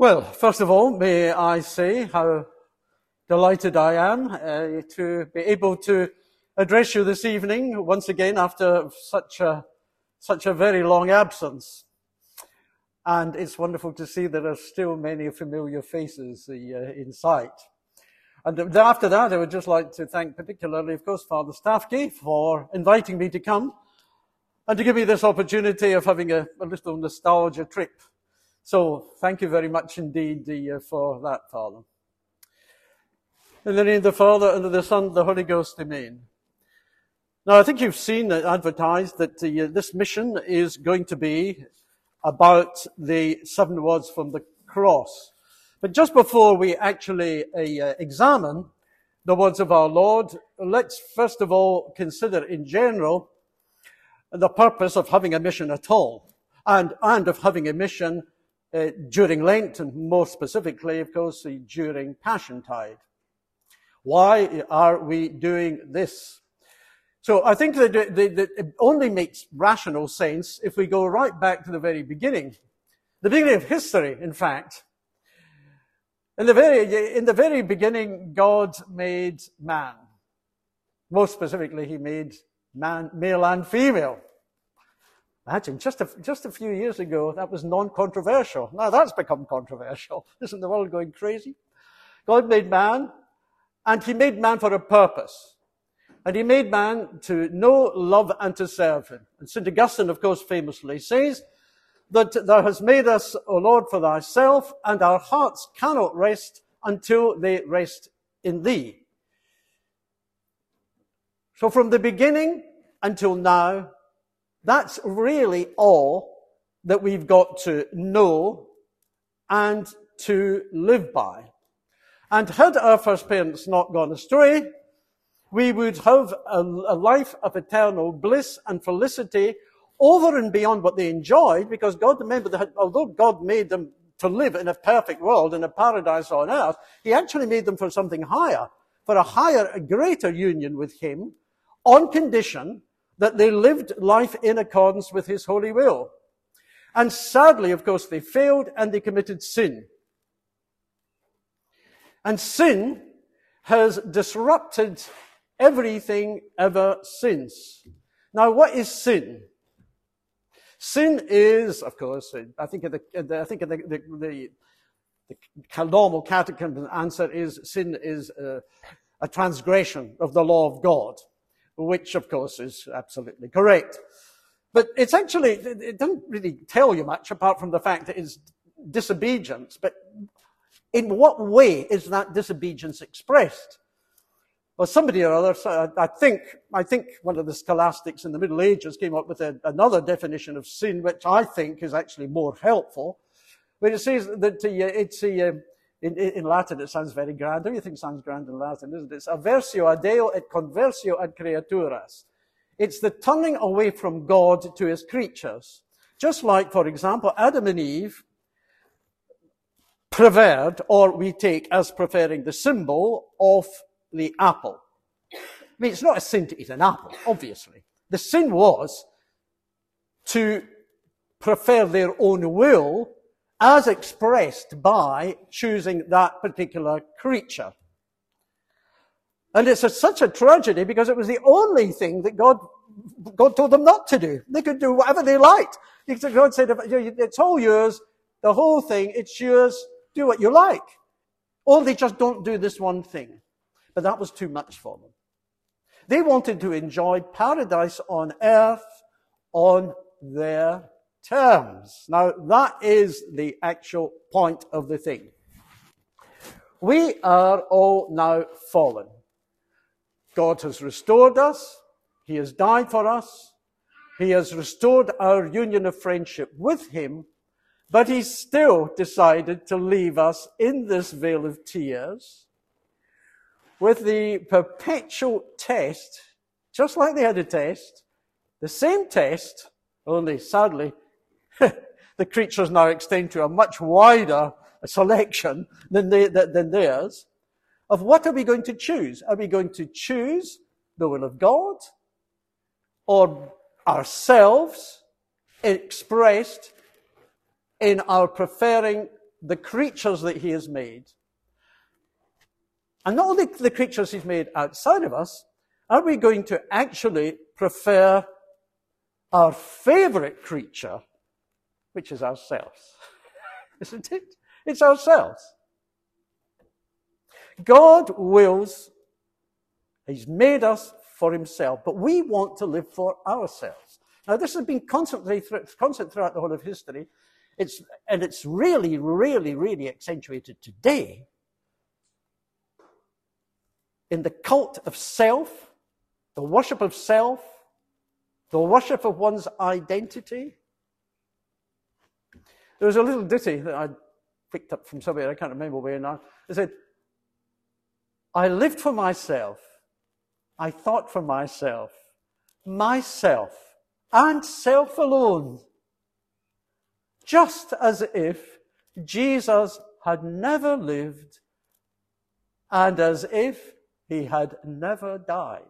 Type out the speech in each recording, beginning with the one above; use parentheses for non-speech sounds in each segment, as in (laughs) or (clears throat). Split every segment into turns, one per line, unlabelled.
Well, first of all, may I say how delighted I am uh, to be able to address you this evening once again after such a, such a very long absence. And it's wonderful to see there are still many familiar faces uh, in sight. And after that, I would just like to thank particularly, of course, Father Staffkey for inviting me to come and to give me this opportunity of having a, a little nostalgia trip so thank you very much indeed uh, for that, Father. In the name of the Father, and of the Son, and the Holy Ghost, Amen. Now, I think you've seen advertised that uh, this mission is going to be about the seven words from the cross. But just before we actually uh, examine the words of our Lord, let's first of all consider in general the purpose of having a mission at all, and, and of having a mission uh, during Lent, and more specifically, of course, during Passiontide. Why are we doing this? So I think that, it only makes rational sense if we go right back to the very beginning. The beginning of history, in fact. In the very, in the very beginning, God made man. Most specifically, he made man, male and female. Imagine, just a, just a few years ago, that was non-controversial. Now that's become controversial. (laughs) Isn't the world going crazy? God made man, and he made man for a purpose. And he made man to know, love, and to serve him. And St. Augustine, of course, famously says that thou hast made us, O Lord, for thyself, and our hearts cannot rest until they rest in thee. So from the beginning until now, that's really all that we've got to know and to live by. And had our first parents not gone astray, we would have a, a, life of eternal bliss and felicity over and beyond what they enjoyed, because God, remember that although God made them to live in a perfect world, in a paradise on earth, He actually made them for something higher, for a higher, a greater union with Him, on condition that they lived life in accordance with his holy will. And sadly, of course, they failed and they committed sin. And sin has disrupted everything ever since. Now, what is sin? Sin is, of course, I think the, I think the, the, the, normal catechism answer is sin is a, a transgression of the law of God which of course is absolutely correct. But it's actually, it doesn't really tell you much apart from the fact that it's disobedience. But in what way is that disobedience expressed? Well, somebody or other, I think, I think one of the scholastics in the Middle Ages came up with a, another definition of sin, which I think is actually more helpful. But it says that it's a, um, in, in, Latin, it sounds very grand. Don't you Everything sounds grand in Latin, isn't it? It's aversio a Deo et conversio ad creaturas. It's the turning away from God to his creatures. Just like, for example, Adam and Eve preferred, or we take as preferring the symbol of the apple. I mean, it's not a sin to eat an apple, obviously. The sin was to prefer their own will as expressed by choosing that particular creature. And it's a, such a tragedy because it was the only thing that God, God told them not to do. They could do whatever they liked. God said, it's all yours, the whole thing, it's yours, do what you like. Only just don't do this one thing. But that was too much for them. They wanted to enjoy paradise on earth on their terms. Now, that is the actual point of the thing. We are all now fallen. God has restored us. He has died for us. He has restored our union of friendship with Him, but He still decided to leave us in this vale of tears with the perpetual test, just like they had a test, the same test, only sadly (laughs) the creatures now extend to a much wider selection than, they, than theirs of what are we going to choose? Are we going to choose the will of God or ourselves expressed in our preferring the creatures that he has made, and not only the creatures he's made outside of us, are we going to actually prefer our favorite creature, which is ourselves? (laughs) Isn't it? It's ourselves. God wills, He's made us for Himself, but we want to live for ourselves. Now, this has been constantly constant throughout the whole of history. It's, and it's really, really, really accentuated today in the cult of self, the worship of self, the worship of one's identity. There was a little ditty that I picked up from somewhere, I can't remember where now. It said, I lived for myself. I thought for myself. Myself and self alone. Just as if Jesus had never lived and as if he had never died.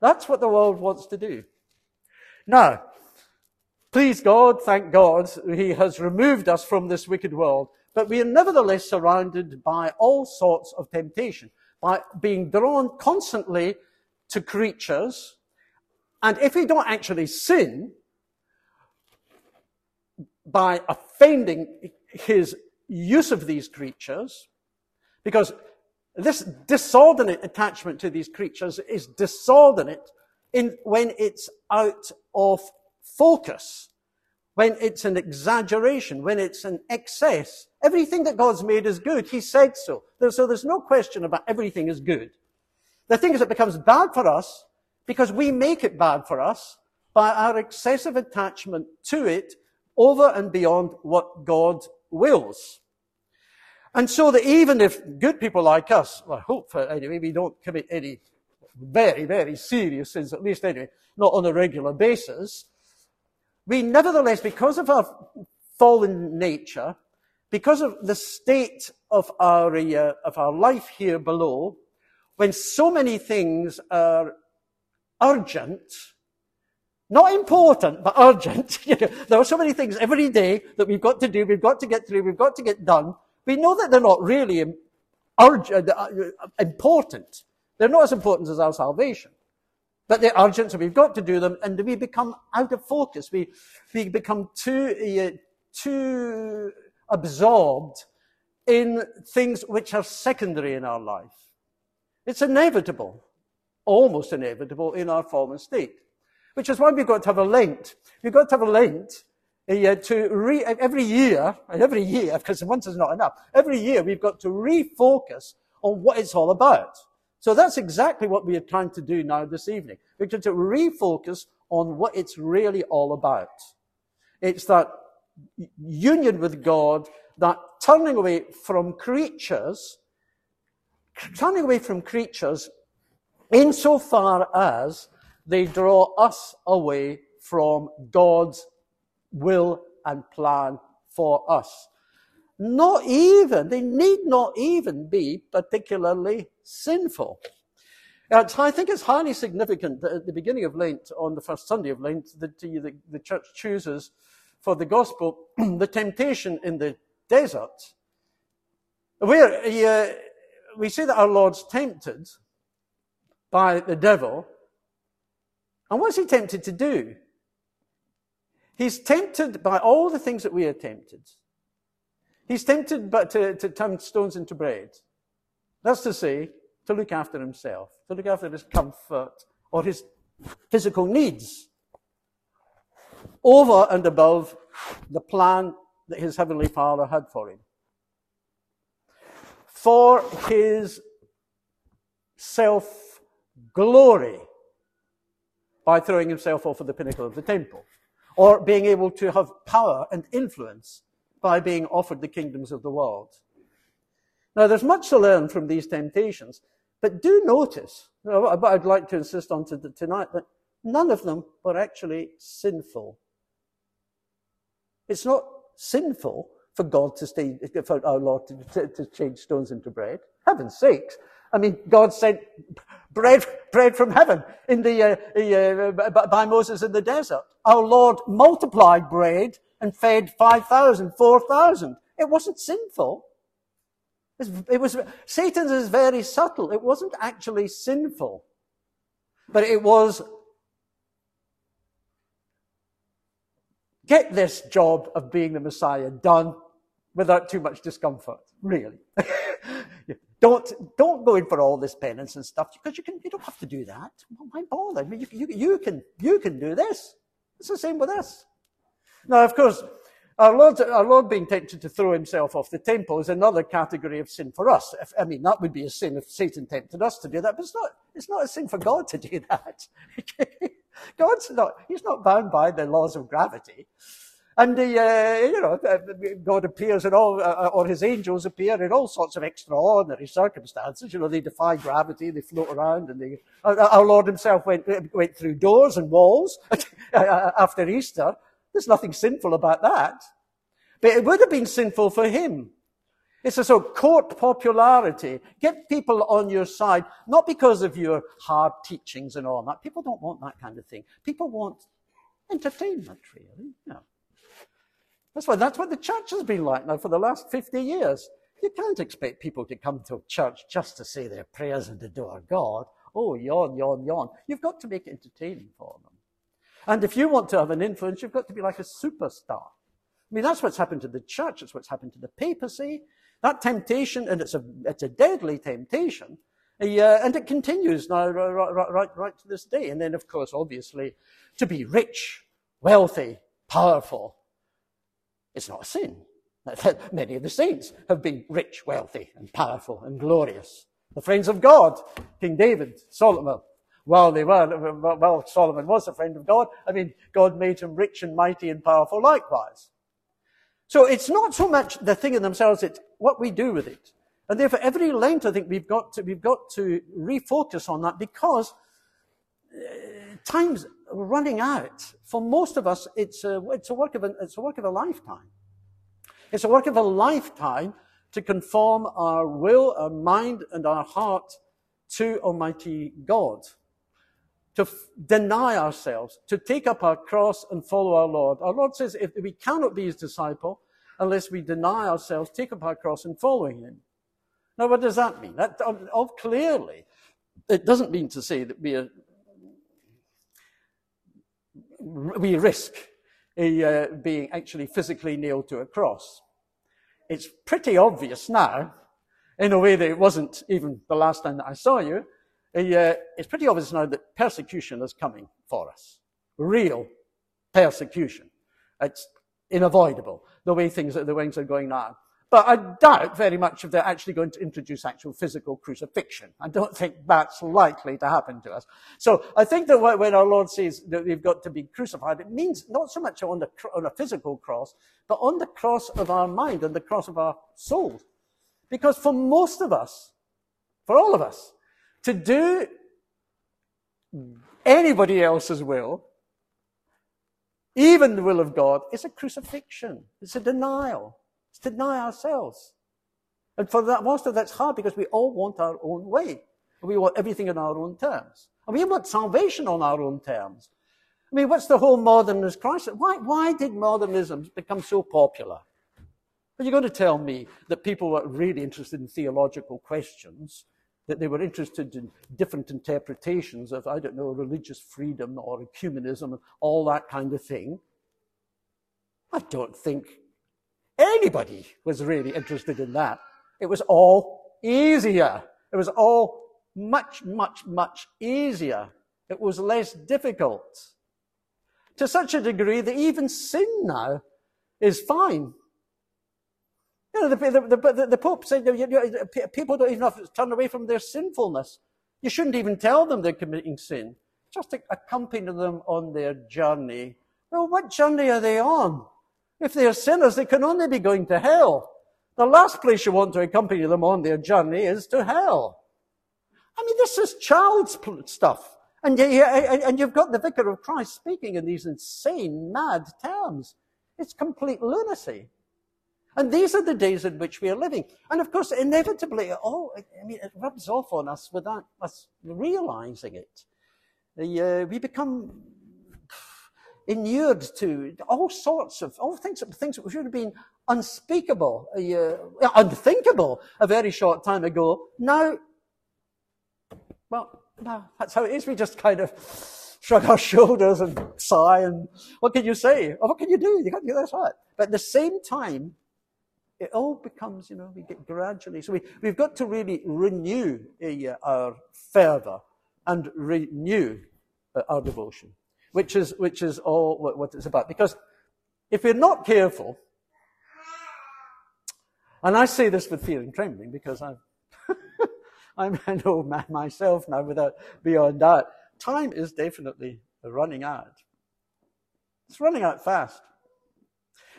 That's what the world wants to do. Now, please God, thank God, he has removed us from this wicked world, but we are nevertheless surrounded by all sorts of temptation, by being drawn constantly to creatures. And if we don't actually sin, by offending his use of these creatures, because this disordinate attachment to these creatures is disordinate in, when it's out of focus, when it's an exaggeration, when it's an excess. Everything that God's made is good. He said so. So there's no question about everything is good. The thing is, it becomes bad for us because we make it bad for us by our excessive attachment to it over and beyond what God wills. And so that even if good people like us, well, I hope for anyway, we don't commit any very, very serious sins, at least anyway, not on a regular basis, we nevertheless, because of our fallen nature, because of the state of our, uh, of our life here below, when so many things are urgent, not important, but urgent. (laughs) there are so many things every day that we've got to do, we've got to get through, we've got to get done. We know that they're not really urgent, uh, uh, important. They're not as important as our salvation. But they're urgent, so we've got to do them, and we become out of focus. We, we become too, uh, too absorbed in things which are secondary in our life. It's inevitable, almost inevitable in our fallen state. Which is why we've got to have a Lent. We've got to have a Lent uh, to re- every year, and every year, because once is not enough, every year we've got to refocus on what it's all about. So that's exactly what we are trying to do now this evening. We're trying to refocus on what it's really all about. It's that union with God, that turning away from creatures, turning away from creatures insofar as they draw us away from God's will and plan for us. Not even, they need not even be particularly sinful. I think it's highly significant that at the beginning of Lent, on the first Sunday of Lent, the, the church chooses for the gospel (clears throat) the temptation in the desert, where uh, we see that our Lord's tempted by the devil. And what's he tempted to do? He's tempted by all the things that we are tempted. He's tempted but to, to turn stones into bread. That's to say, to look after himself, to look after his comfort or his physical needs over and above the plan that his heavenly father had for him. For his self glory by throwing himself off of the pinnacle of the temple or being able to have power and influence by being offered the kingdoms of the world. Now, there's much to learn from these temptations, but do notice, what I'd like to insist on tonight, that none of them were actually sinful. It's not sinful for God to stay, for our Lord to, to, to change stones into bread. Heaven's sakes. I mean, God sent bread, bread from heaven in the, uh, uh, by Moses in the desert. Our Lord multiplied bread and fed 5,000, 4,000 It wasn't sinful. It was, Satan's is very subtle. It wasn't actually sinful, but it was get this job of being the Messiah done without too much discomfort, really. (laughs) don't, don't go in for all this penance and stuff because you, can, you don't have to do that. Why bother? I mean, you, you, you, can, you can do this. It's the same with us. Now, of course, our Lord, our Lord being tempted to throw himself off the temple is another category of sin for us. If, I mean, that would be a sin if Satan tempted us to do that, but it's not, it's not a sin for God to do that. (laughs) God's not, he's not bound by the laws of gravity. And the, uh, you know, uh, God appears in all, uh, or his angels appear in all sorts of extraordinary circumstances. You know, they defy gravity, they float around, and they, our Lord himself went, went through doors and walls (laughs) after Easter. There's nothing sinful about that. But it would have been sinful for him. It's a sort of court popularity. Get people on your side, not because of your hard teachings and all that. People don't want that kind of thing. People want entertainment, really. Yeah. That's why that's what the church has been like now for the last 50 years. You can't expect people to come to a church just to say their prayers and adore God. Oh, yawn, yawn, yawn. You've got to make it entertaining for them. And if you want to have an influence, you've got to be like a superstar. I mean, that's what's happened to the church. It's what's happened to the papacy. That temptation, and it's a, it's a deadly temptation, uh, and it continues now right, right, right, right to this day. And then, of course, obviously, to be rich, wealthy, powerful, it's not a sin. (laughs) Many of the saints have been rich, wealthy, and powerful and glorious. The friends of God, King David, Solomon, well, they were, well, Solomon was a friend of God. I mean, God made him rich and mighty and powerful likewise. So it's not so much the thing in themselves, it's what we do with it. And therefore, every Lent, I think we've got to, we've got to refocus on that because uh, time's running out. For most of us, it's a, it's a work of a, it's a work of a lifetime. It's a work of a lifetime to conform our will, our mind, and our heart to Almighty God to f- deny ourselves, to take up our cross and follow our Lord. Our Lord says if we cannot be his disciple unless we deny ourselves, take up our cross and follow him. Now, what does that mean? That, um, oh, clearly, it doesn't mean to say that we are, we risk a, uh, being actually physically nailed to a cross. It's pretty obvious now, in a way that it wasn't even the last time that I saw you, it's pretty obvious now that persecution is coming for us. Real persecution. It's unavoidable, the way things, the way things are going now. But I doubt very much if they're actually going to introduce actual physical crucifixion. I don't think that's likely to happen to us. So I think that when our Lord says that we've got to be crucified, it means not so much on, the, on a physical cross, but on the cross of our mind and the cross of our soul. Because for most of us, for all of us, to do anybody else's will, even the will of God, is a crucifixion. It's a denial. It's to deny ourselves. And for that, most of that's hard because we all want our own way. We want everything on our own terms. And we want salvation on our own terms. I mean, what's the whole modernist crisis? Why, why did modernism become so popular? Are you going to tell me that people were really interested in theological questions that they were interested in different interpretations of, I don't know, religious freedom or ecumenism and all that kind of thing. I don't think anybody was really interested in that. It was all easier. It was all much, much, much easier. It was less difficult. To such a degree that even sin now is fine. You know, the, the, the, the Pope said you know, people don't even have to turn away from their sinfulness. You shouldn't even tell them they're committing sin. Just accompany them on their journey. Well, what journey are they on? If they are sinners, they can only be going to hell. The last place you want to accompany them on their journey is to hell. I mean, this is child's stuff. And, and you've got the vicar of Christ speaking in these insane, mad terms. It's complete lunacy. And these are the days in which we are living. And of course, inevitably, oh, I mean, it rubs off on us without us realizing it. Uh, we become inured to all sorts of all things, things that should have been unspeakable, uh, unthinkable a very short time ago. Now, well, no, that's how it is. We just kind of shrug our shoulders and sigh and what can you say? Or what can you do? You can't do that. But at the same time, it all becomes, you know, we get gradually. So we, we've got to really renew uh, our fervor and renew uh, our devotion, which is, which is all what, what it's about. Because if we're not careful, and I say this with fear and trembling because I'm, (laughs) I'm an old man myself now without beyond that. Time is definitely running out. It's running out fast.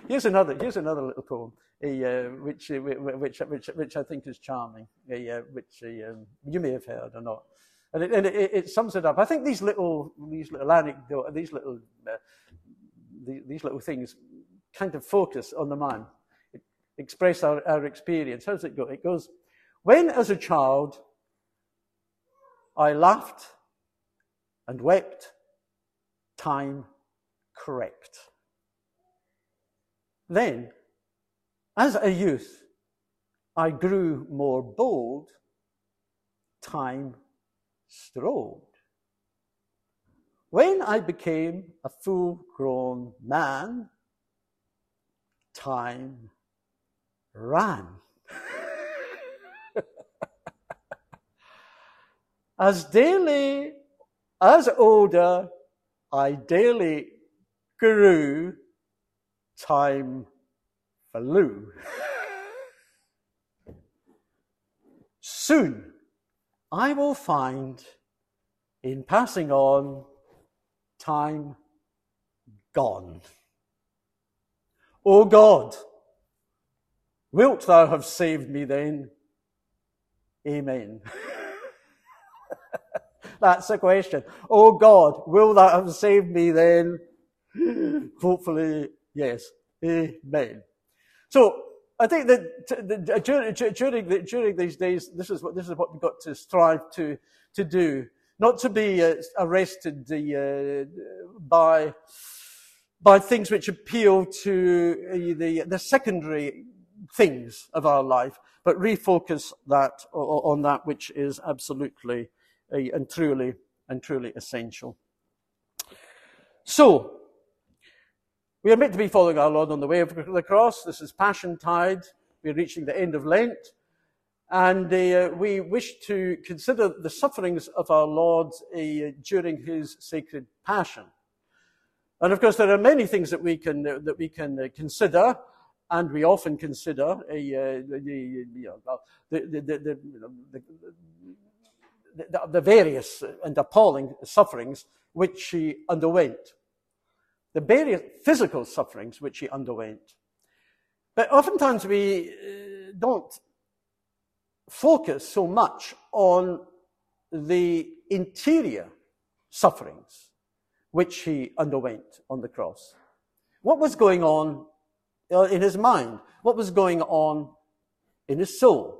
Here's another, here's another little poem uh, which, which, which, which I think is charming, uh, which um, you may have heard or not. And, it, and it, it, sums it up. I think these little, these little anecdotes, these little, uh, these, little things kind of focus on the man, express our, our experience. How does it go? It goes, when as a child I laughed and wept, time crept. Then as a youth, I grew more bold. Time strode. When I became a full grown man, time ran. (laughs) as daily, as older, I daily grew, time flew. Soon I will find in passing on time gone. O God, wilt thou have saved me then? Amen. (laughs) That's the question. Oh God, will thou have saved me then? Hopefully, yes. Amen. So I think that during, during, during these days, this is what this is what we've got to strive to to do, not to be uh, arrested uh, by by things which appeal to uh, the the secondary things of our life, but refocus that on that which is absolutely uh, and truly and truly essential. So we are meant to be following our Lord on the way of the cross. This is Passion Tide. We're reaching the end of Lent. And uh, we wish to consider the sufferings of our Lord uh, during his sacred passion. And of course, there are many things that we can, uh, that we can uh, consider, and we often consider the various and appalling sufferings which he underwent the various physical sufferings which he underwent. But oftentimes we uh, don't focus so much on the interior sufferings which he underwent on the cross. What was going on uh, in his mind? What was going on in his soul?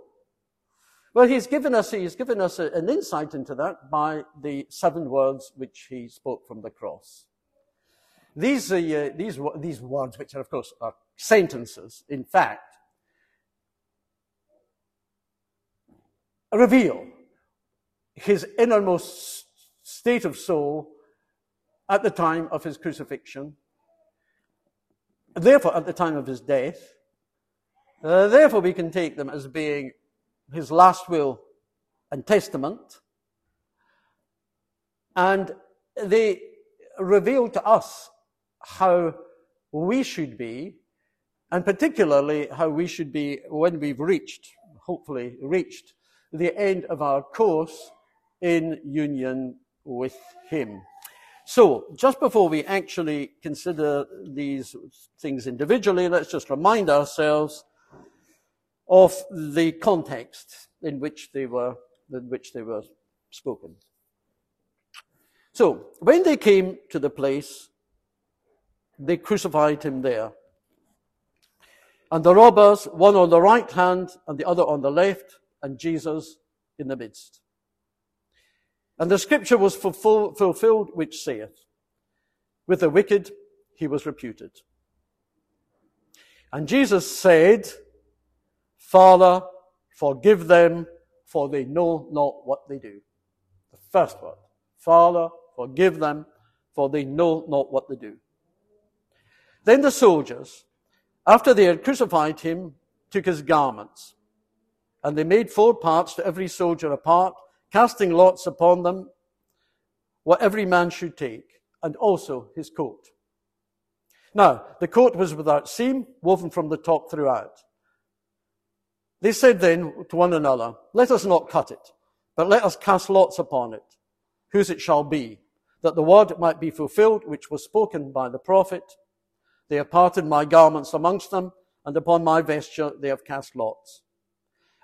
Well, he's given us, he's given us an insight into that by the seven words which he spoke from the cross. These, uh, these, these words, which are, of course, are sentences, in fact, reveal his innermost state of soul at the time of his crucifixion, therefore, at the time of his death. Uh, therefore, we can take them as being his last will and testament. And they reveal to us how we should be, and particularly how we should be when we've reached, hopefully reached, the end of our course in union with Him. So, just before we actually consider these things individually, let's just remind ourselves of the context in which they were, in which they were spoken. So, when they came to the place they crucified him there. And the robbers, one on the right hand and the other on the left, and Jesus in the midst. And the scripture was fulfilled which saith, With the wicked, he was reputed. And Jesus said, Father, forgive them, for they know not what they do. The first word. Father, forgive them, for they know not what they do. Then the soldiers, after they had crucified him, took his garments. And they made four parts to every soldier a part, casting lots upon them, what every man should take, and also his coat. Now, the coat was without seam, woven from the top throughout. They said then to one another, Let us not cut it, but let us cast lots upon it, whose it shall be, that the word might be fulfilled which was spoken by the prophet. They have parted my garments amongst them, and upon my vesture they have cast lots.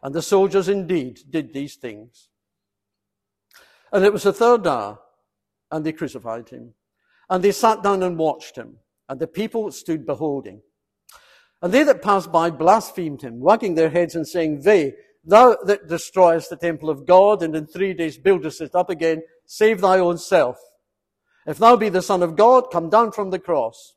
And the soldiers indeed did these things. And it was the third hour, and they crucified him. And they sat down and watched him, and the people stood beholding. And they that passed by blasphemed him, wagging their heads and saying, They, thou that destroyest the temple of God, and in three days buildest it up again, save thy own self. If thou be the Son of God, come down from the cross.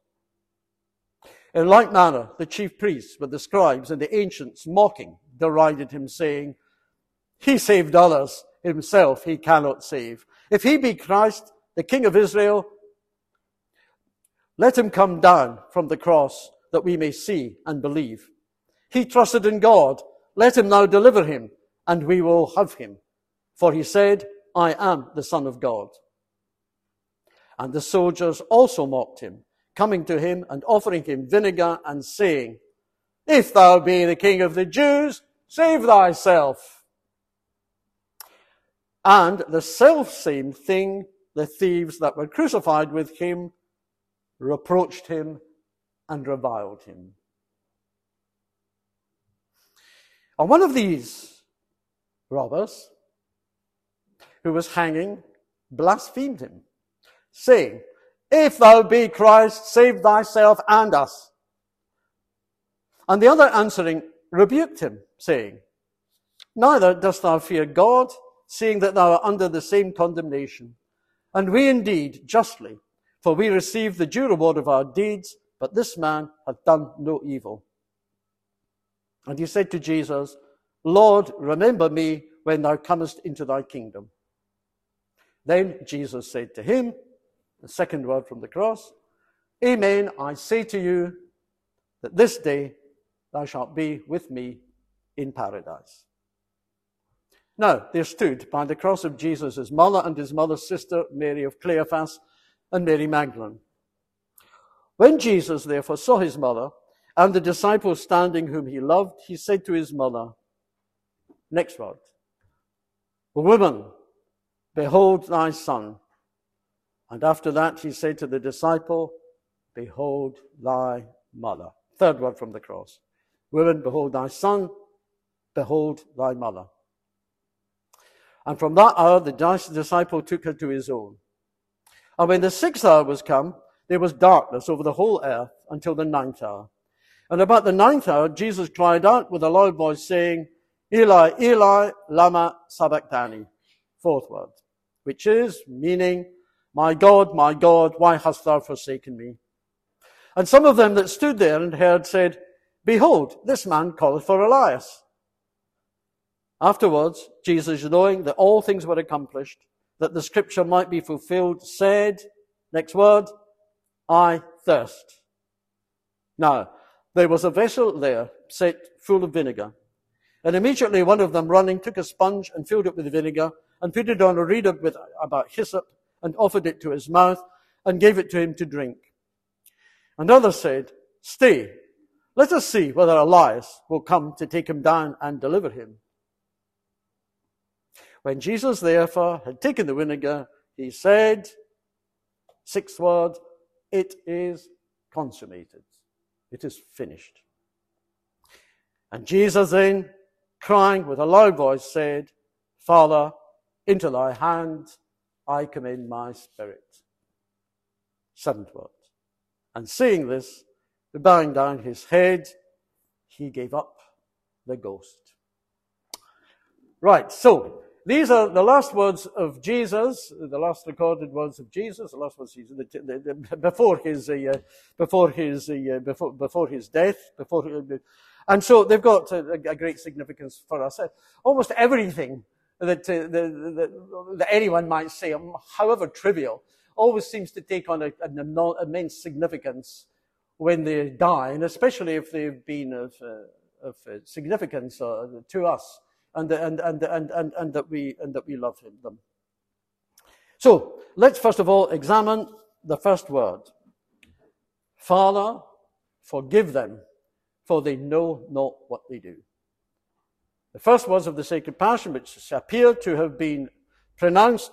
In like manner, the chief priests with the scribes and the ancients mocking derided him, saying, He saved others, himself he cannot save. If he be Christ, the King of Israel, let him come down from the cross that we may see and believe. He trusted in God. Let him now deliver him, and we will have him. For he said, I am the Son of God. And the soldiers also mocked him coming to him and offering him vinegar and saying, If thou be the king of the Jews, save thyself. And the self same thing, the thieves that were crucified with him reproached him and reviled him. And one of these robbers, who was hanging, blasphemed him, saying, if thou be Christ, save thyself and us. And the other answering rebuked him, saying, Neither dost thou fear God, seeing that thou art under the same condemnation. And we indeed justly, for we receive the due reward of our deeds, but this man hath done no evil. And he said to Jesus, Lord, remember me when thou comest into thy kingdom. Then Jesus said to him, the second word from the cross. Amen, I say to you that this day thou shalt be with me in paradise. Now, there stood by the cross of Jesus his mother and his mother's sister, Mary of Cleophas, and Mary Magdalene. When Jesus therefore saw his mother and the disciples standing whom he loved, he said to his mother, next word, Woman, behold thy son. And after that, he said to the disciple, Behold thy mother. Third word from the cross. Woman, behold thy son. Behold thy mother. And from that hour, the disciple took her to his own. And when the sixth hour was come, there was darkness over the whole earth until the ninth hour. And about the ninth hour, Jesus cried out with a loud voice, saying, Eli, Eli, lama sabachthani. Fourth word, which is meaning, my God, my God, why hast thou forsaken me? And some of them that stood there and heard said, Behold, this man calleth for Elias. Afterwards, Jesus, knowing that all things were accomplished, that the scripture might be fulfilled, said, next word, I thirst. Now, there was a vessel there set full of vinegar. And immediately one of them running took a sponge and filled it with vinegar and put it on a reed with about hyssop and offered it to his mouth and gave it to him to drink. And others said, Stay, let us see whether Elias will come to take him down and deliver him. When Jesus therefore had taken the vinegar, he said, sixth word, it is consummated. It is finished. And Jesus then, crying with a loud voice, said, Father, into thy hands I commend my spirit. Seventh word. And seeing this, bowing down his head, he gave up the ghost. Right, so These are the last words of Jesus, the last recorded words of Jesus, the last words Jesus, the, the, the, before his, uh, before his, uh, before, before his death, before, and so they've got a, a great significance for us. Almost everything that, uh, that, that anyone might say, um, however trivial, always seems to take on a, an immense significance when they die, and especially if they've been of, uh, of uh, significance uh, to us and, and, and, and, and, and, that we, and that we love them. So, let's first of all examine the first word. Father, forgive them, for they know not what they do. The first words of the Sacred Passion, which appear to have been pronounced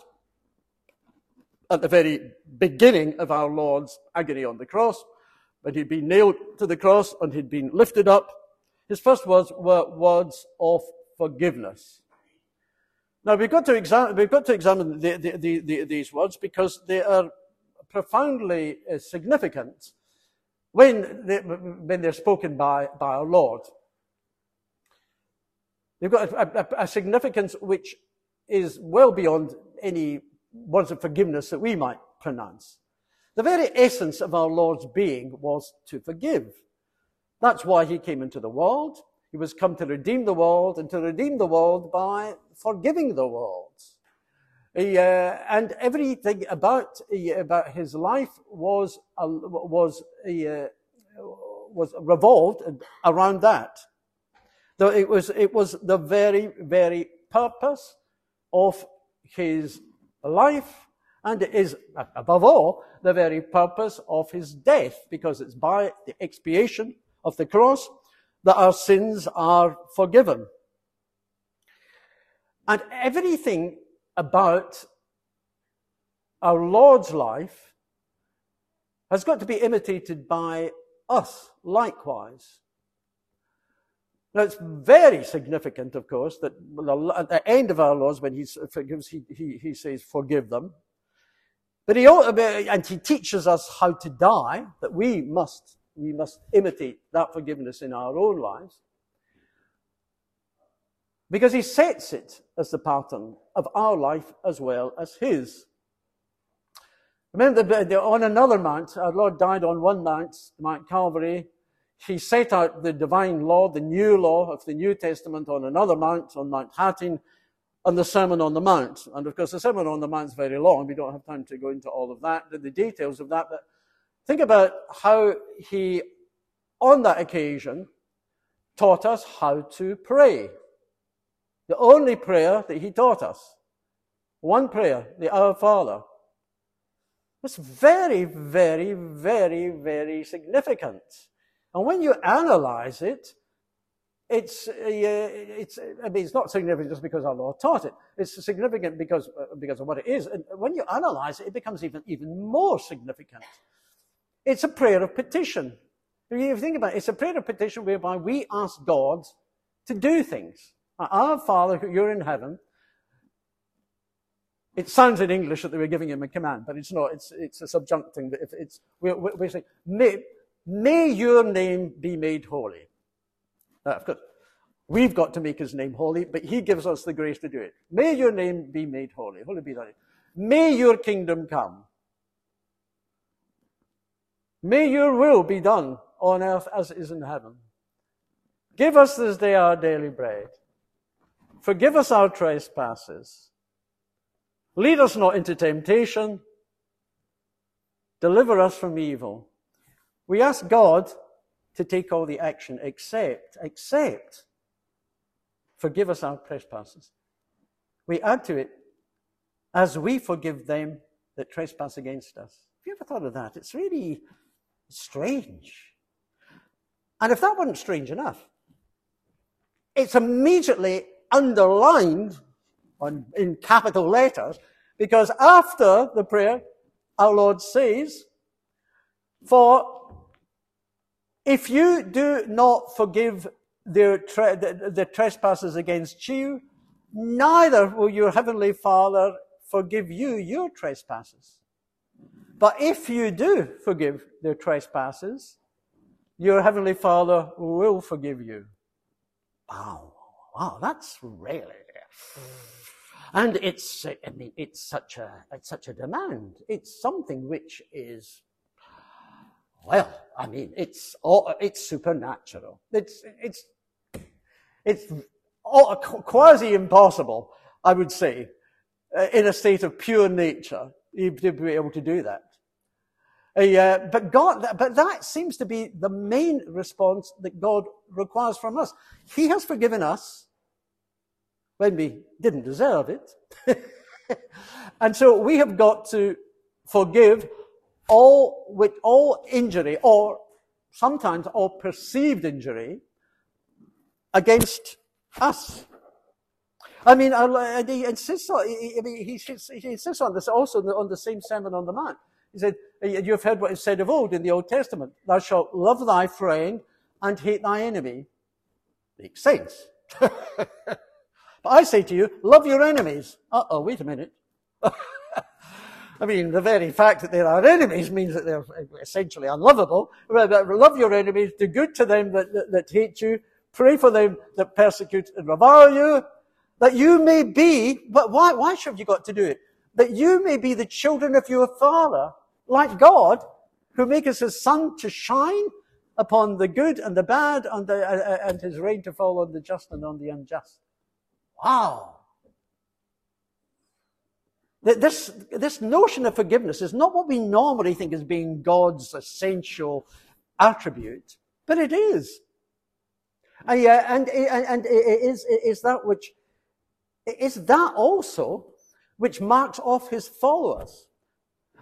at the very beginning of our Lord's agony on the cross, when he'd been nailed to the cross and he'd been lifted up, his first words were words of forgiveness. Now we've got to examine, we've got to examine the, the, the, these words because they are profoundly uh, significant when, they, when they're spoken by, by our Lord. They've got a, a, a significance which is well beyond any words of forgiveness that we might pronounce. The very essence of our Lord's being was to forgive. That's why he came into the world. He was come to redeem the world and to redeem the world by forgiving the world. He, uh, and everything about, uh, about his life was, uh, was, was revolved around that. Though it was, it was the very, very purpose of his life, and it is, above all, the very purpose of his death, because it's by the expiation of the cross that our sins are forgiven. And everything about our Lord's life has got to be imitated by us likewise. Now, it's very significant, of course, that at the end of our Lord's, when he forgives, he, he, he says, forgive them. But he, and he teaches us how to die, that we must, we must imitate that forgiveness in our own lives. Because he sets it as the pattern of our life as well as his. Remember, on another mount, our Lord died on one mount, Mount Calvary, he set out the divine law, the new law of the New Testament on another mount, on Mount Hattin, on the Sermon on the Mount. And of course, the Sermon on the Mount is very long. We don't have time to go into all of that, the details of that. But think about how he, on that occasion, taught us how to pray. The only prayer that he taught us. One prayer, the Our Father. was very, very, very, very significant. And when you analyze it, it's, uh, it's, I mean, it's not significant just because our Lord taught it. It's significant because, uh, because of what it is. And when you analyze it, it becomes even, even more significant. It's a prayer of petition. If you think about it, it's a prayer of petition whereby we ask God to do things. Our Father, you're in heaven. It sounds in English that they were giving him a command, but it's not. It's, it's a subjunctive. It's, we're, we're saying, May your name be made holy. Now, of course, we've got to make his name holy, but he gives us the grace to do it. May your name be made holy. Holy be thy name. May your kingdom come. May your will be done on earth as it is in heaven. Give us this day our daily bread. Forgive us our trespasses. Lead us not into temptation. Deliver us from evil. We ask God to take all the action except, except, forgive us our trespasses. We add to it, as we forgive them that trespass against us. Have you ever thought of that? It's really strange. And if that wasn't strange enough, it's immediately underlined on, in capital letters because after the prayer, our Lord says, For if you do not forgive their tre- the, the trespasses against you, neither will your heavenly Father forgive you your trespasses. But if you do forgive their trespasses, your heavenly Father will forgive you. Wow, wow, that's really. And it's, I mean, it's such a, it's such a demand. It's something which is, well, I mean, it's, all, it's supernatural. It's, it's, it's all, quasi impossible, I would say, uh, in a state of pure nature, you to be able to do that. Uh, but God, but that seems to be the main response that God requires from us. He has forgiven us when we didn't deserve it. (laughs) and so we have got to forgive all with all injury or sometimes all perceived injury against us. I mean, he insists on, he, he, he insists on this also on the same Sermon on the Mount. He said, You've heard what is said of old in the Old Testament. Thou shalt love thy friend and hate thy enemy. Makes sense. (laughs) but I say to you, love your enemies. Uh oh, wait a minute. (laughs) I mean, the very fact that they're our enemies means that they're essentially unlovable. Love your enemies, do good to them that, that, that hate you, pray for them that persecute and revile you, that you may be, but why, why should you got to do it? That you may be the children of your Father, like God, who maketh his sun to shine upon the good and the bad and, the, and his rain to fall on the just and on the unjust. Wow. This, this notion of forgiveness is not what we normally think as being God's essential attribute, but it is. Uh, and, and, and it is, it is that which, is that also which marks off his followers.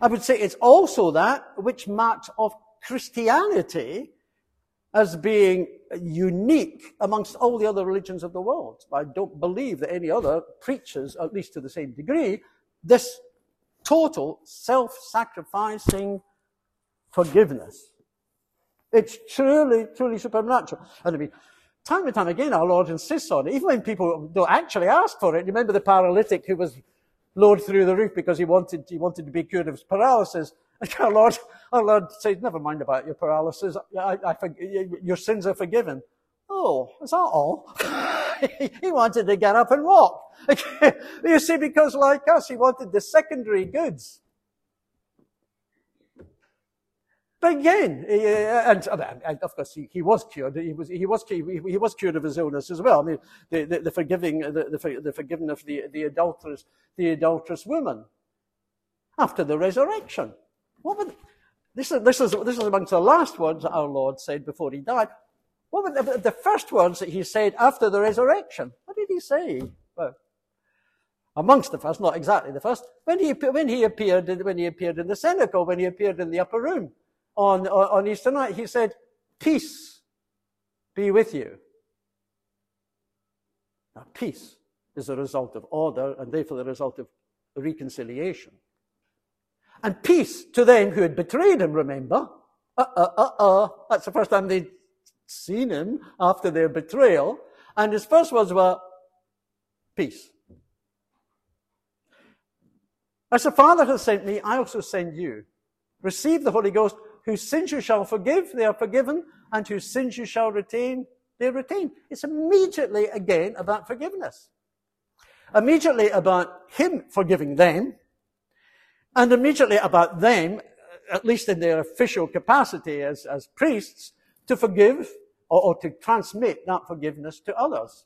I would say it's also that which marks off Christianity as being unique amongst all the other religions of the world. I don't believe that any other preaches, at least to the same degree, this total self-sacrificing forgiveness. It's truly, truly supernatural. And I mean, time and time again, our Lord insists on it, even when people don't actually ask for it. Remember the paralytic who was lowered through the roof because he wanted, he wanted to be cured of his paralysis. (laughs) And our Lord, our Lord says, never mind about your paralysis. I, I, your sins are forgiven. Oh, is that all? (laughs) he wanted to get up and walk. (laughs) you see, because like us, he wanted the secondary goods. But again, uh, uh, and, and of course he, was cured. He was he was he, was cured of his illness as well. I mean, the, the, the forgiving the, the, the of the the adulterous the adulterous woman after the resurrection. What this is this is this is amongst the last words our Lord said before he died. What were the, the first words that he said after the resurrection? What did he say? Well, amongst the first, not exactly the first, when he, when he appeared, when he appeared in the cenacle, when he appeared in the upper room on, on Easter night, he said, peace be with you. Now, peace is a result of order and therefore the result of reconciliation. And peace to them who had betrayed him, remember? Uh, uh, uh, uh. That's the first time they'd seen him after their betrayal. And his first words were, peace. As the Father has sent me, I also send you. Receive the Holy Ghost, whose sins you shall forgive, they are forgiven, and whose sins you shall retain, they retain. It's immediately again about forgiveness. Immediately about Him forgiving them, and immediately about them, at least in their official capacity as, as priests, to forgive or, or to transmit that forgiveness to others.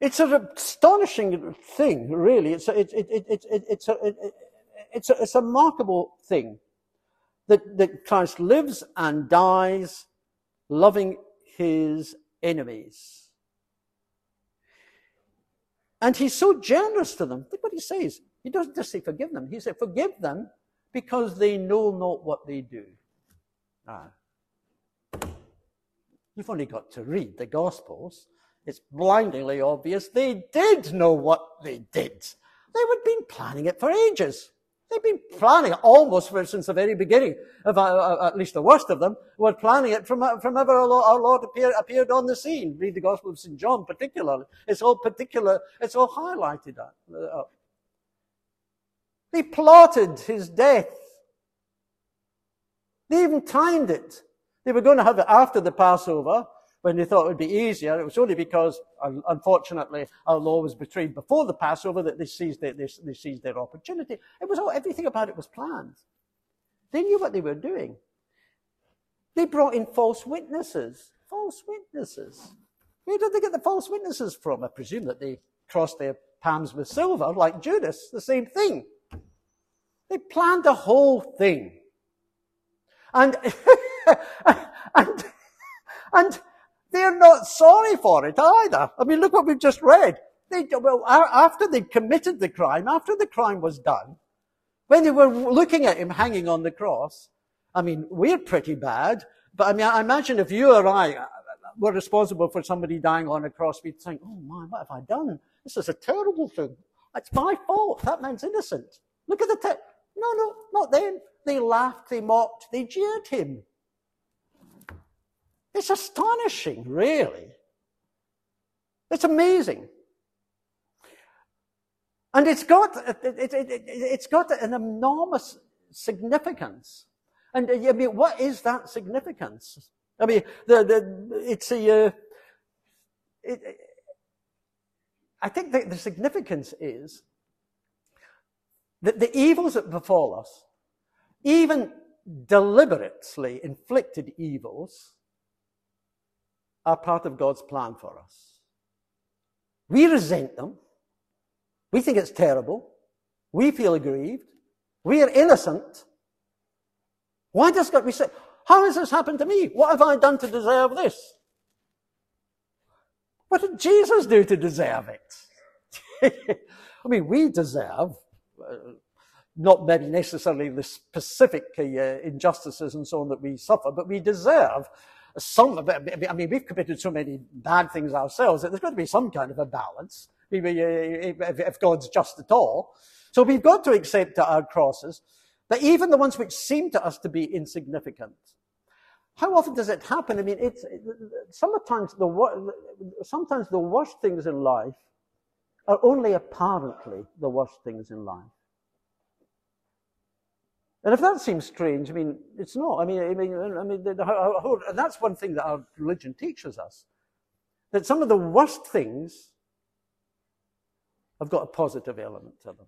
It's an astonishing thing, really. It's a, it, it, it, it, it's a, it, it's a, it's a remarkable thing that, that Christ lives and dies loving his enemies. And he's so generous to them. Look what he says. He doesn't just say forgive them. He said forgive them because they know not what they do. Ah. You've only got to read the Gospels. It's blindingly obvious they did know what they did. They had been planning it for ages. They've been planning it almost since the very beginning, of, uh, uh, at least the worst of them, were planning it from, uh, from ever our Lord, our Lord appeared, appeared on the scene. Read the Gospel of St. John particularly. It's all particular, it's all highlighted. Uh, they plotted his death. They even timed it. They were going to have it after the Passover, when they thought it would be easier, it was only because, unfortunately, our Lord was betrayed before the Passover that they seized their, they, they seized their opportunity. It was all, everything about it was planned. They knew what they were doing. They brought in false witnesses. False witnesses. Where did they get the false witnesses from? I presume that they crossed their palms with silver, like Judas, the same thing. They planned the whole thing. And, (laughs) and, and they're not sorry for it either. I mean, look what we've just read. They, well, after they'd committed the crime, after the crime was done, when they were looking at him hanging on the cross, I mean, we're pretty bad, but I mean, I imagine if you or I uh, were responsible for somebody dying on a cross, we'd think, oh my, what have I done? This is a terrible thing. It's my fault. That man's innocent. Look at the text. No, no, not them. They laughed, they mocked, they jeered him. It's astonishing, really. It's amazing. And it's got, it, it, it, has got an enormous significance. And I mean, what is that significance? I mean, the, the, it's a, uh, it, I think the significance is that the evils that befall us, even deliberately inflicted evils, are part of God's plan for us. We resent them. We think it's terrible. We feel aggrieved. We are innocent. Why does God, we say, how has this happened to me? What have I done to deserve this? What did Jesus do to deserve it? (laughs) I mean, we deserve, uh, not maybe necessarily the specific uh, injustices and so on that we suffer, but we deserve some, I mean, we've committed so many bad things ourselves that there's got to be some kind of a balance if God's just at all. So we've got to accept our crosses, but even the ones which seem to us to be insignificant. How often does it happen? I mean, it's sometimes the sometimes the worst things in life are only apparently the worst things in life. And if that seems strange, I mean, it's not. I mean, I mean, I mean, the, the, that's one thing that our religion teaches us. That some of the worst things have got a positive element to them.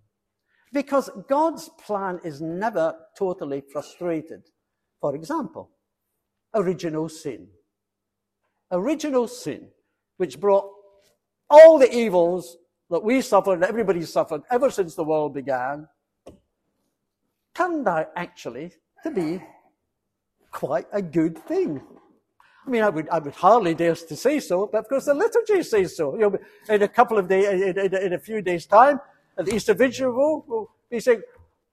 Because God's plan is never totally frustrated. For example, original sin. Original sin, which brought all the evils that we suffered, everybody suffered ever since the world began, turned out actually to be quite a good thing. I mean, I would, I would hardly dare to say so, but of course the liturgy says so. You know, in a couple of days, in, in, in a few days' time, at the Easter Vigil, we'll be saying,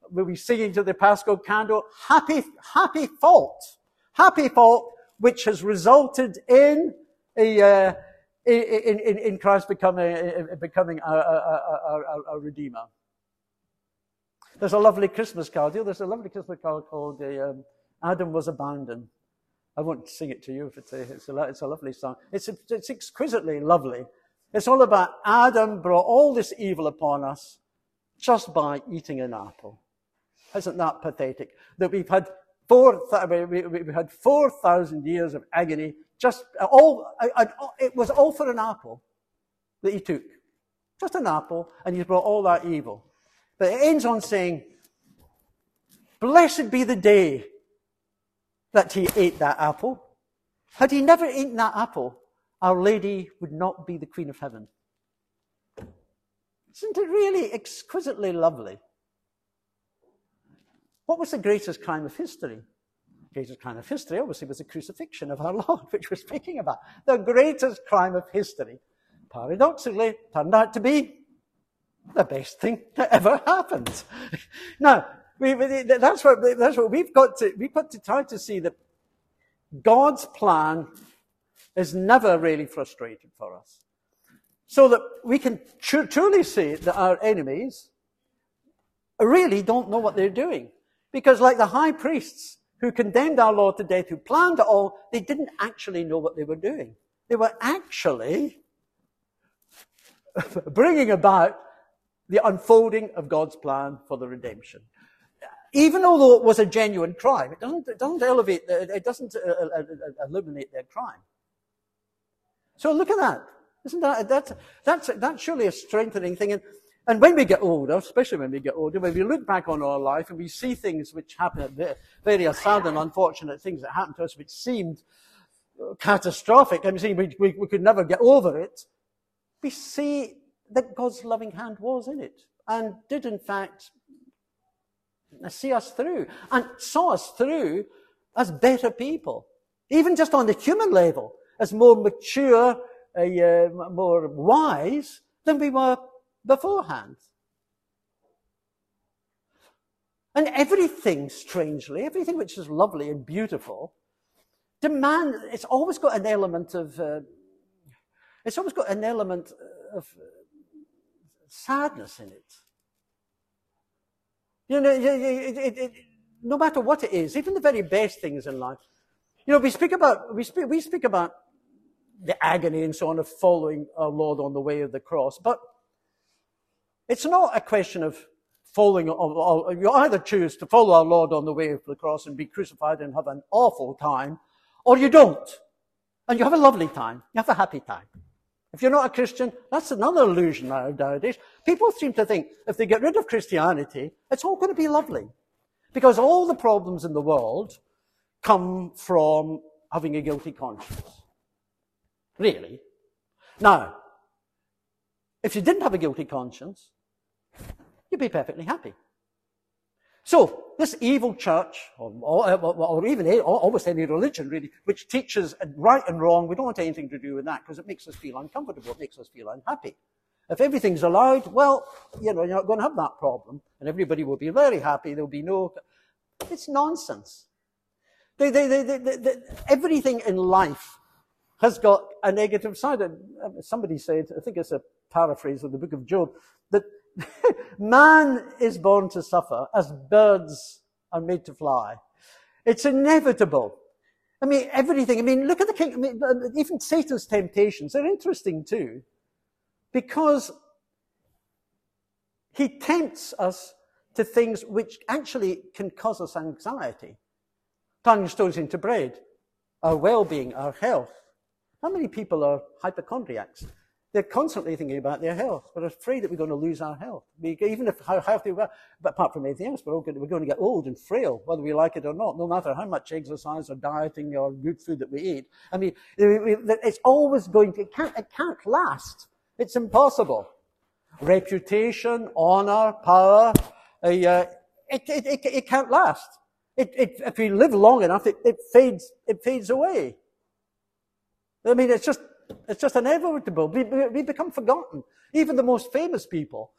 we'll be singing to the Paschal candle, happy, happy fault, happy fault, which has resulted in a, uh, in, in, in Christ becoming, becoming a, Redeemer. There's a lovely Christmas card. There's a lovely Christmas card called um, Adam Was Abandoned. I won't sing it to you if it's a, it's a, it's a lovely song. It's, it's exquisitely lovely. It's all about Adam brought all this evil upon us just by eating an apple. Isn't that pathetic? That we've had four, we, have had 4,000 years of agony, just uh, all, uh, uh, it was all for an apple that he took. Just an apple, and he brought all that evil. But it ends on saying, Blessed be the day that he ate that apple. Had he never eaten that apple, Our Lady would not be the Queen of Heaven. Isn't it really exquisitely lovely? What was the greatest crime of history? The greatest crime of history, obviously, was the crucifixion of our (laughs) Lord, which we're speaking about. The greatest crime of history, paradoxically, turned out to be the best thing that ever happened. (laughs) now, we, that's what, that's what we've got to, we've got to try to see that God's plan is never really frustrated for us. So that we can tr- truly see that our enemies really don't know what they're doing. Because like the high priests who condemned our Lord to death, who planned it all, they didn't actually know what they were doing. They were actually (laughs) bringing about the unfolding of God's plan for the redemption. Even although it was a genuine crime, it doesn't, it doesn't elevate, it doesn't uh, uh, uh, eliminate their crime. So look at that. Isn't that, that's, that's, that's surely a strengthening thing. And, and when we get older, especially when we get older, when we look back on our life and we see things which happen, very sad and unfortunate things that happened to us, which seemed catastrophic, I'm saying we, we, we could never get over it, we see that God's loving hand was in it and did in fact see us through and saw us through as better people. Even just on the human level, as more mature, uh, more wise than we were beforehand. And everything, strangely, everything which is lovely and beautiful, demand, it's always got an element of, uh, it's always got an element of sadness in it. You know, it, it, it, no matter what it is, even the very best things in life. You know, we speak about, we speak, we speak about the agony and so on of following our Lord on the way of the cross, but it's not a question of following, you either choose to follow our Lord on the way of the cross and be crucified and have an awful time, or you don't. And you have a lovely time. You have a happy time. If you're not a Christian, that's another illusion nowadays. People seem to think if they get rid of Christianity, it's all going to be lovely. Because all the problems in the world come from having a guilty conscience. Really. Now, if you didn't have a guilty conscience, you'd be perfectly happy. So, this evil church, or, or, or even or almost any religion really, which teaches right and wrong, we don't want anything to do with that because it makes us feel uncomfortable, it makes us feel unhappy. If everything's allowed, well, you know, you're not going to have that problem, and everybody will be very happy. There'll be no. It's nonsense. They, they, they, everything in life has got a negative side. Um, somebody said, I think it's a paraphrase of the book of Job, that (laughs) man is born to suffer as birds are made to fly. It's inevitable. I mean, everything. I mean, look at the king. I mean, uh, uh, even Satan's temptations, they're interesting too, because he tempts us to things which actually can cause us anxiety. Turning stones into bread, our well-being, our health. How many people are hypochondriacs? They're constantly thinking about their health. We're afraid that we're going to lose our health. We, even if how healthy we are, but apart from anything else, we're, all going, we're going to get old and frail, whether we like it or not, no matter how much exercise or dieting or good food that we eat. I mean, it's always going to, it can't, it can't last. It's impossible. Reputation, honor, power, uh, it, it, it, it, can't last. It, if we live long enough, it, it fades, it fades away. I mean, it's just it's just inevitable. We, we become forgotten. Even the most famous people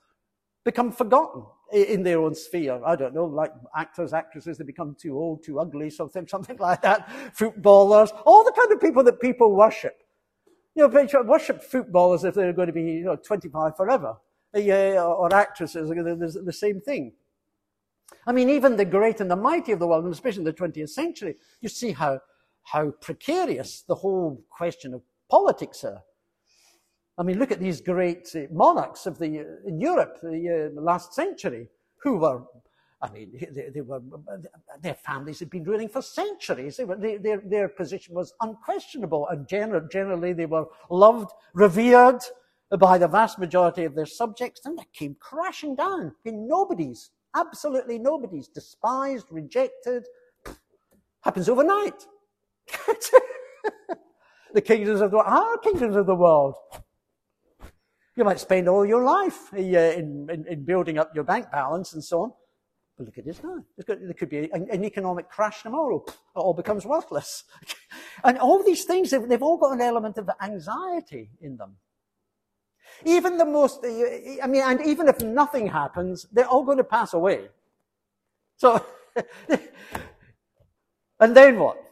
become forgotten in their own sphere. I don't know, like actors, actresses, they become too old, too ugly, something, something like that. Footballers, all the kind of people that people worship. You know, worship footballers if they're going to be, you know, 25 forever. Uh, yeah, or actresses, the same thing. I mean, even the great and the mighty of the world, and especially in the 20th century, you see how, how precarious the whole question of politics are. I mean, look at these great uh, monarchs of the, uh, in Europe, the, uh, last century, who were, I mean, they, they, were, their families had been ruling for centuries. They were, they, their, their position was unquestionable, and gener- generally they were loved, revered by the vast majority of their subjects, and they came crashing down. I mean, nobody's, absolutely nobody's, despised, rejected, happens overnight. (laughs) the kingdoms of the world are kingdoms of the world. You might spend all your life in, in, in, building up your bank balance and so on. But look at this now. there could be an, an, economic crash tomorrow. It all becomes worthless. (laughs) and all these things, they've, they've all got an element of anxiety in them. Even the most, I mean, and even if nothing happens, they're all going to pass away. So, (laughs) and then what?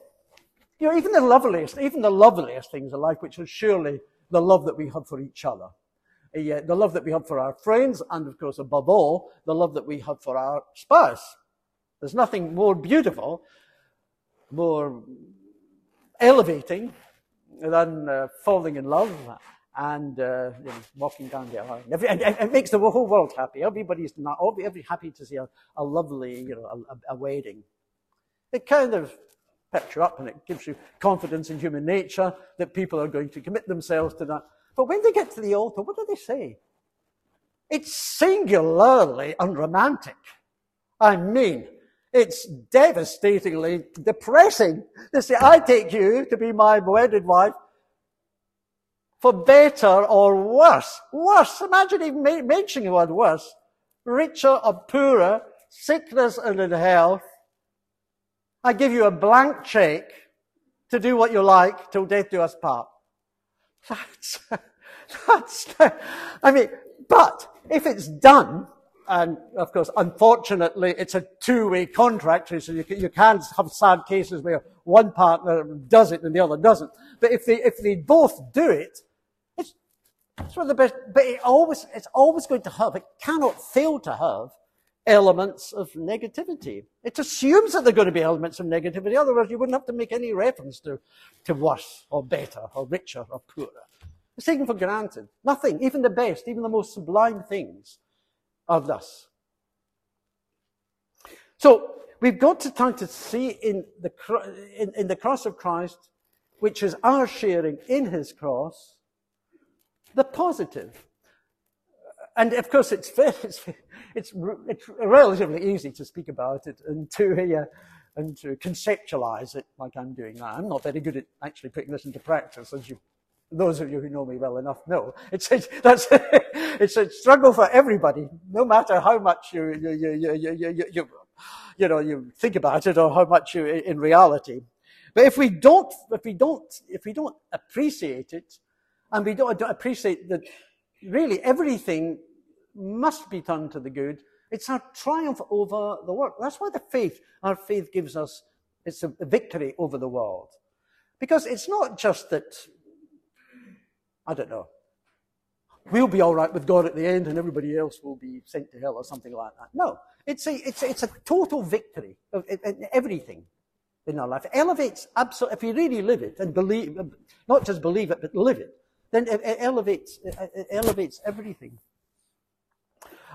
You know, even the loveliest, even the loveliest things in life, which is surely the love that we have for each other. Uh, the love that we have for our friends, and of course, above all, the love that we have for our spouse. There's nothing more beautiful, more elevating than uh, falling in love and uh, you know, walking down the aisle. Every, and, and it makes the whole world happy. Everybody's not, every happy to see a, a lovely, you know, a, a wedding. It kind of perks you up and it gives you confidence in human nature that people are going to commit themselves to that. But when they get to the altar, what do they say? It's singularly unromantic. I mean, it's devastatingly depressing. They say, I take you to be my wedded wife for better or worse. Worse. Imagine even mentioning the word worse. Richer or poorer, sickness and in health. I give you a blank check to do what you like till death do us part. That's, (laughs) that's, I mean, but if it's done, and of course, unfortunately, it's a two-way contract, so you, you can have sad cases where one partner does it and the other doesn't. But if they, if they both do it, it's, it's one of the best, but it always, it's always going to have, it cannot fail to have elements of negativity. It assumes that there are going to be elements of negativity, otherwise you wouldn't have to make any reference to, to worse or better or richer or poorer. It's taken for granted. Nothing, even the best, even the most sublime things are thus. So we've got to try to see in the, in, in the cross of Christ, which is our sharing in his cross, the positive. And of course, it's, (laughs) it's, it's, it's relatively easy to speak about it and to, uh, and to conceptualize it like I'm doing now. I'm not very good at actually putting this into practice, as you those of you who know me well enough know. It's, that's, (laughs) it's a struggle for everybody, no matter how much you, you, you, you, you, you, you, you know, you think about it or how much you, in reality. But if we don't, if we don't, if we don't appreciate it, and we don't, don't appreciate that really everything must be done to the good, it's our triumph over the world. That's why the faith, our faith gives us, it's a victory over the world. Because it's not just that I don't know. We'll be all right with God at the end and everybody else will be sent to hell or something like that. No. It's a, it's a, it's a total victory of everything in our life. It elevates absolutely, if you really live it and believe, not just believe it, but live it, then it, it elevates, it elevates everything.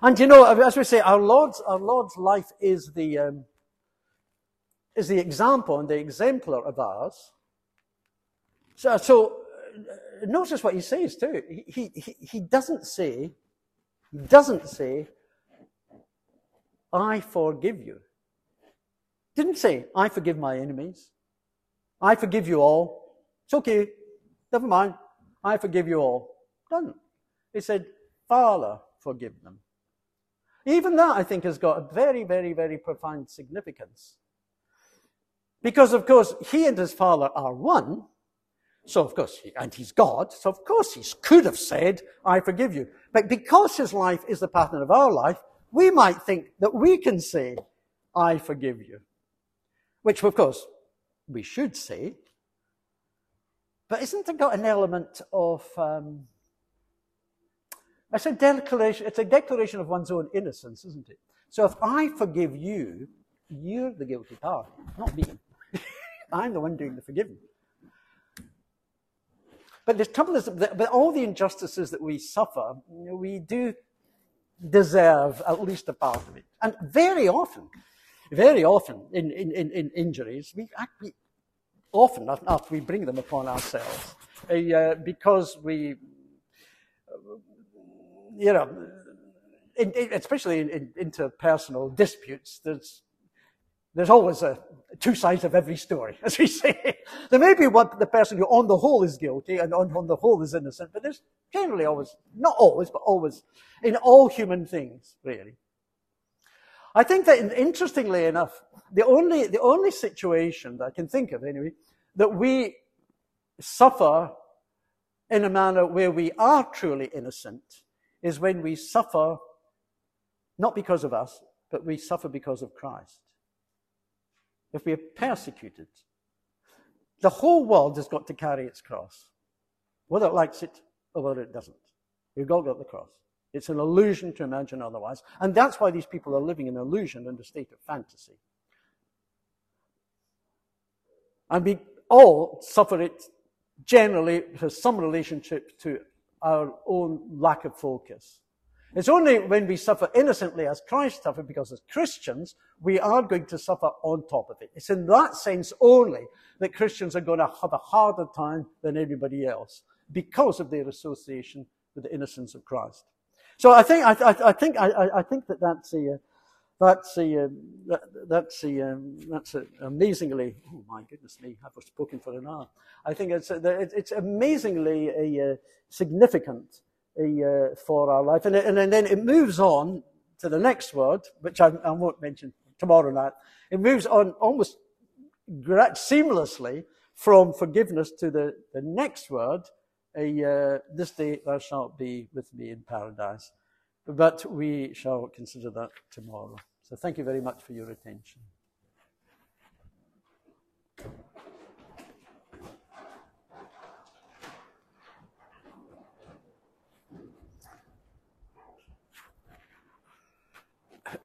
And you know, as we say, our Lord's, our Lord's life is the, um, is the example and the exemplar of ours. So, so notice what he says too. He, he, he doesn't say, he doesn't say, I forgive you. Didn't say, I forgive my enemies. I forgive you all. It's okay. Never mind. I forgive you all. Doesn't. He said, Father, forgive them. Even that, I think, has got a very, very, very profound significance. Because, of course, he and his Father are one, so of course, he, and he's God, so of course he could have said, I forgive you. But because his life is the pattern of our life, we might think that we can say, I forgive you. Which of course we should say. But isn't it got an element of, um, a declaration, it's a declaration of one's own innocence, isn't it? So if I forgive you, you're the guilty party, not me. (laughs) I'm the one doing the forgiving. But the trouble is that all the injustices that we suffer, we do deserve at least a part of it. And very often, very often in, in, in injuries, we, we often after we bring them upon ourselves uh, because we, you know, in, in, especially in, interpersonal disputes, there's there's always a, two sides of every story, (laughs) as we say. there may be one, the person who on the whole is guilty and on, on the whole is innocent, but there's generally always, not always, but always, in all human things, really. I think that interestingly enough, the only, the only situation that I can think of anyway, that we suffer in a manner where we are truly innocent is when we suffer not because of us, but we suffer because of Christ if we are persecuted, the whole world has got to carry its cross, whether it likes it or whether it doesn't. We've all got the cross. It's an illusion to imagine otherwise. And that's why these people are living in illusion and a state of fantasy. And we all suffer it generally has some relationship to our own lack of focus. It's only when we suffer innocently as Christ suffered, because as Christians, we are going to suffer on top of it. It's in that sense only that Christians are going to have a harder time than everybody else because of their association with the innocence of Christ. So I think, I, I, I think, I, I, think that that's a, that's a, that, that's a, um, that's a amazingly, oh my goodness me, I've spoken for an hour. I think it's, a, it's amazingly a, uh, significant uh, for our life. And, and, and, then it moves on to the next word, which I, I won't mention tomorrow night. It moves on almost seamlessly from forgiveness to the, the next word, a, uh, this day thou shalt be with me in paradise. But we shall consider that tomorrow. So thank you very much for your attention.